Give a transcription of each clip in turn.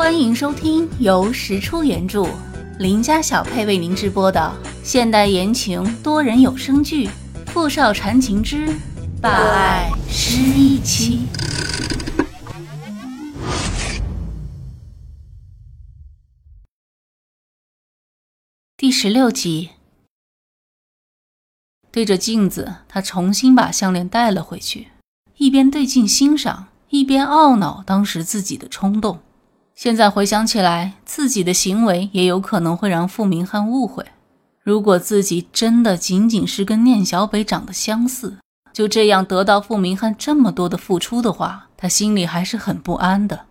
欢迎收听由石出原著、林家小配为您直播的现代言情多人有声剧《富少缠情之霸爱失忆妻》第十六集。对着镜子，他重新把项链戴了回去，一边对镜欣赏，一边懊恼当时自己的冲动。现在回想起来，自己的行为也有可能会让傅明翰误会。如果自己真的仅仅是跟念小北长得相似，就这样得到傅明翰这么多的付出的话，他心里还是很不安的。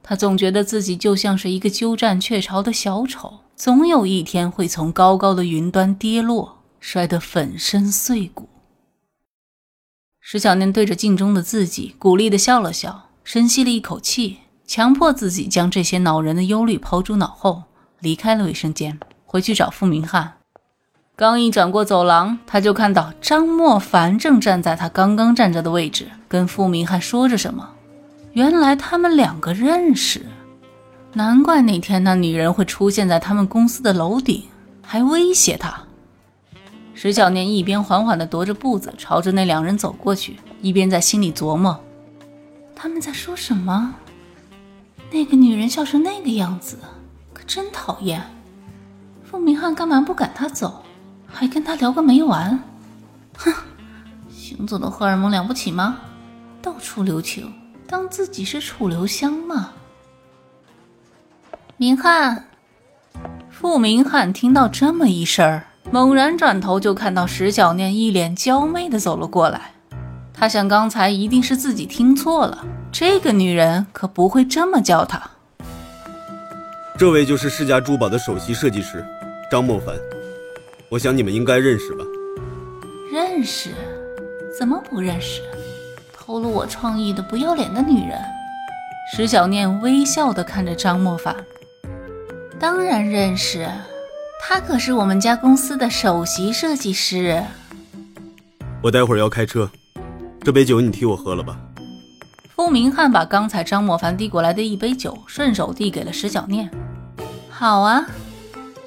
他总觉得自己就像是一个鸠占鹊巢的小丑，总有一天会从高高的云端跌落，摔得粉身碎骨。石小念对着镜中的自己，鼓励的笑了笑，深吸了一口气。强迫自己将这些恼人的忧虑抛诸脑后，离开了卫生间，回去找付明翰。刚一转过走廊，他就看到张莫凡正站在他刚刚站着的位置，跟付明翰说着什么。原来他们两个认识，难怪那天那女人会出现在他们公司的楼顶，还威胁他。石小念一边缓缓地踱着步子朝着那两人走过去，一边在心里琢磨：他们在说什么？那个女人笑成那个样子，可真讨厌。傅明翰干嘛不赶她走，还跟她聊个没完？哼，行走的荷尔蒙了不起吗？到处留情，当自己是楚留香吗？明翰，傅明翰听到这么一声，猛然转头就看到石小念一脸娇媚的走了过来。他想，刚才一定是自己听错了。这个女人可不会这么叫他。这位就是世家珠宝的首席设计师张莫凡，我想你们应该认识吧？认识？怎么不认识？偷了我创意的不要脸的女人！石小念微笑的看着张莫凡，当然认识，他可是我们家公司的首席设计师。我待会儿要开车。这杯酒你替我喝了吧。傅明翰把刚才张莫凡递过来的一杯酒顺手递给了石小念。好啊，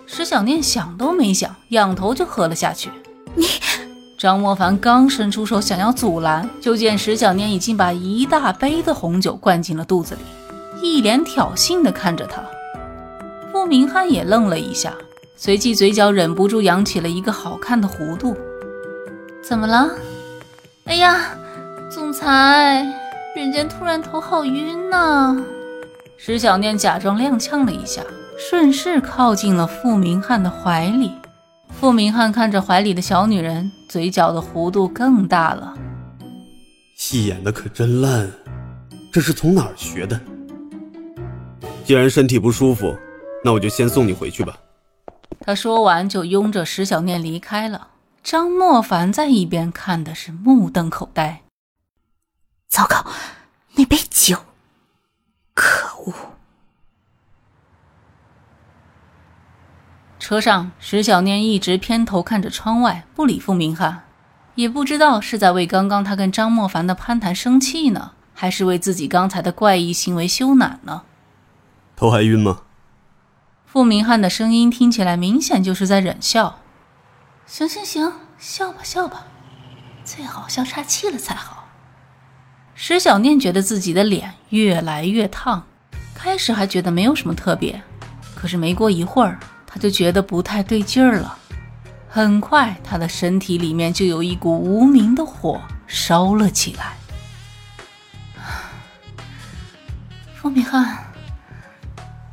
石小念想都没想，仰头就喝了下去。你，张莫凡刚伸出手想要阻拦，就见石小念已经把一大杯的红酒灌进了肚子里，一脸挑衅的看着他。傅明翰也愣了一下，随即嘴角忍不住扬起了一个好看的弧度。怎么了？哎呀！总裁，人间突然头好晕呐！石小念假装踉跄了一下，顺势靠近了傅明翰的怀里。傅明翰看着怀里的小女人，嘴角的弧度更大了。戏演的可真烂，这是从哪儿学的？既然身体不舒服，那我就先送你回去吧。他说完就拥着石小念离开了。张莫凡在一边看的是目瞪口呆。糟糕，那杯酒！可恶！车上，石小念一直偏头看着窗外，不理傅明翰，也不知道是在为刚刚他跟张莫凡的攀谈生气呢，还是为自己刚才的怪异行为羞赧呢。头还晕吗？傅明翰的声音听起来明显就是在忍笑。行行行，笑吧笑吧，最好笑岔气了才好。石小念觉得自己的脸越来越烫，开始还觉得没有什么特别，可是没过一会儿，他就觉得不太对劲儿了。很快，他的身体里面就有一股无名的火烧了起来。傅明翰，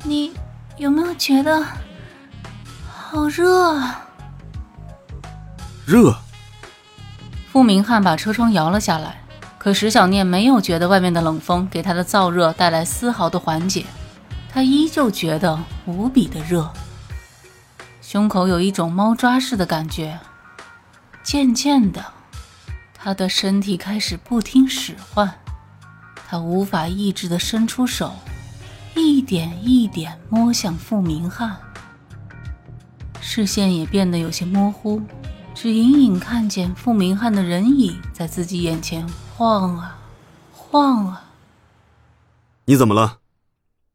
你有没有觉得好热啊？热。傅明翰把车窗摇了下来。可石小念没有觉得外面的冷风给他的燥热带来丝毫的缓解，他依旧觉得无比的热，胸口有一种猫抓似的感觉。渐渐的，他的身体开始不听使唤，他无法抑制的伸出手，一点一点摸向傅明翰，视线也变得有些模糊，只隐隐看见傅明翰的人影在自己眼前。晃啊，晃啊！你怎么了？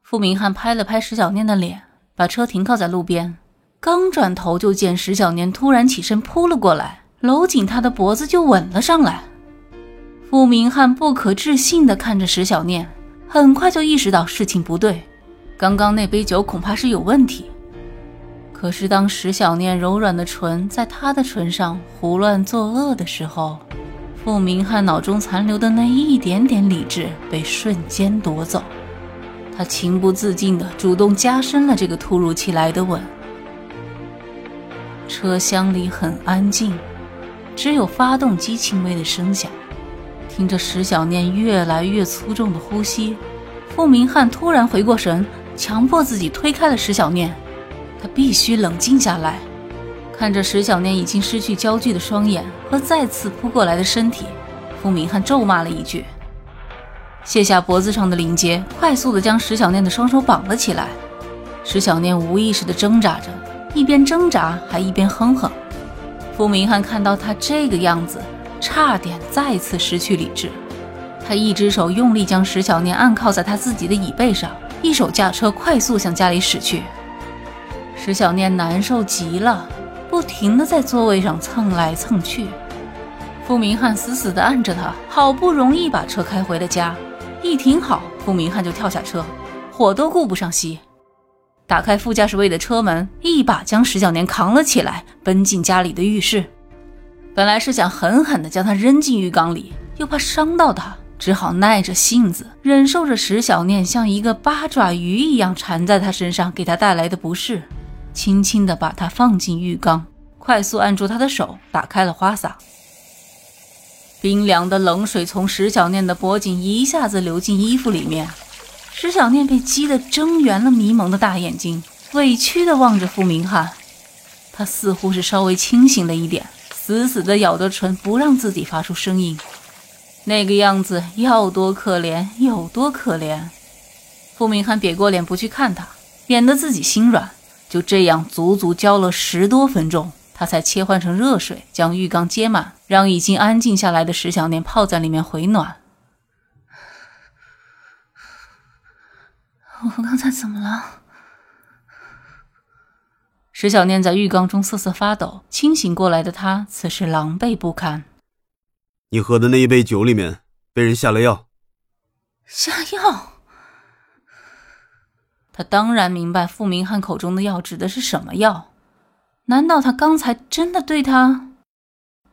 傅明翰拍了拍石小念的脸，把车停靠在路边。刚转头，就见石小念突然起身扑了过来，搂紧他的脖子就吻了上来。傅明翰不可置信地看着石小念，很快就意识到事情不对，刚刚那杯酒恐怕是有问题。可是当石小念柔软的唇在他的唇上胡乱作恶的时候，傅明翰脑中残留的那一点点理智被瞬间夺走，他情不自禁地主动加深了这个突如其来的吻。车厢里很安静，只有发动机轻微的声响。听着石小念越来越粗重的呼吸，傅明翰突然回过神，强迫自己推开了石小念。他必须冷静下来。看着石小念已经失去焦距的双眼和再次扑过来的身体，傅明翰咒骂了一句，卸下脖子上的领结，快速地将石小念的双手绑了起来。石小念无意识地挣扎着。一边挣扎还一边哼哼，傅明翰看到他这个样子，差点再次失去理智。他一只手用力将石小念按靠在他自己的椅背上，一手驾车快速向家里驶去。石小念难受极了，不停地在座位上蹭来蹭去。傅明翰死死地按着他，好不容易把车开回了家。一停好，傅明翰就跳下车，火都顾不上熄。打开副驾驶位的车门，一把将石小年扛了起来，奔进家里的浴室。本来是想狠狠地将他扔进浴缸里，又怕伤到他，只好耐着性子，忍受着石小念像一个八爪鱼一样缠在他身上给他带来的不适，轻轻地把他放进浴缸，快速按住他的手，打开了花洒。冰凉的冷水从石小念的脖颈一下子流进衣服里面。石小念被激得睁圆了迷蒙的大眼睛，委屈地望着傅明翰。他似乎是稍微清醒了一点，死死地咬着唇，不让自己发出声音。那个样子要多可怜有多可怜。傅明翰别过脸不去看他，免得自己心软。就这样足足浇了十多分钟，他才切换成热水，将浴缸接满，让已经安静下来的石小念泡在里面回暖。我刚才怎么了？石小念在浴缸中瑟瑟发抖，清醒过来的他此时狼狈不堪。你喝的那一杯酒里面被人下了药。下药？他当然明白傅明翰口中的药指的是什么药。难道他刚才真的对他？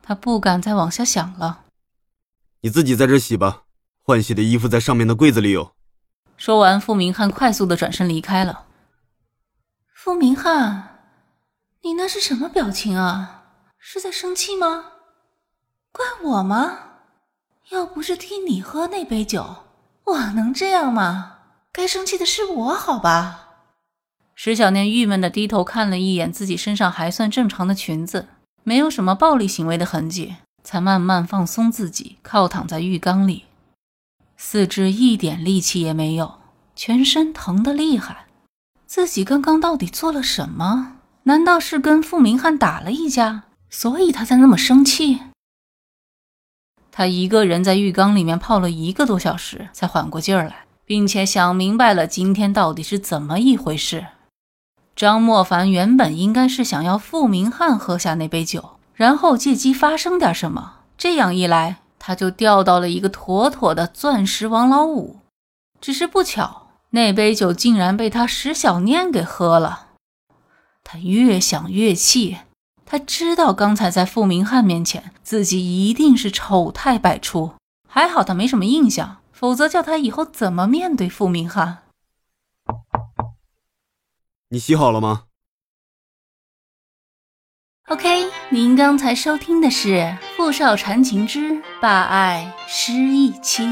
他不敢再往下想了。你自己在这洗吧，换洗的衣服在上面的柜子里有。说完，傅明翰快速的转身离开了。傅明翰，你那是什么表情啊？是在生气吗？怪我吗？要不是替你喝那杯酒，我能这样吗？该生气的是我，好吧？石小念郁闷的低头看了一眼自己身上还算正常的裙子，没有什么暴力行为的痕迹，才慢慢放松自己，靠躺在浴缸里。四肢一点力气也没有，全身疼得厉害。自己刚刚到底做了什么？难道是跟傅明翰打了一架，所以他才那么生气？他一个人在浴缸里面泡了一个多小时，才缓过劲儿来，并且想明白了今天到底是怎么一回事。张莫凡原本应该是想要傅明翰喝下那杯酒，然后借机发生点什么。这样一来。他就钓到了一个妥妥的钻石王老五，只是不巧，那杯酒竟然被他石小念给喝了。他越想越气，他知道刚才在傅明翰面前，自己一定是丑态百出。还好他没什么印象，否则叫他以后怎么面对傅明哈？你洗好了吗？OK，您刚才收听的是《傅少缠情之霸爱失忆妻》。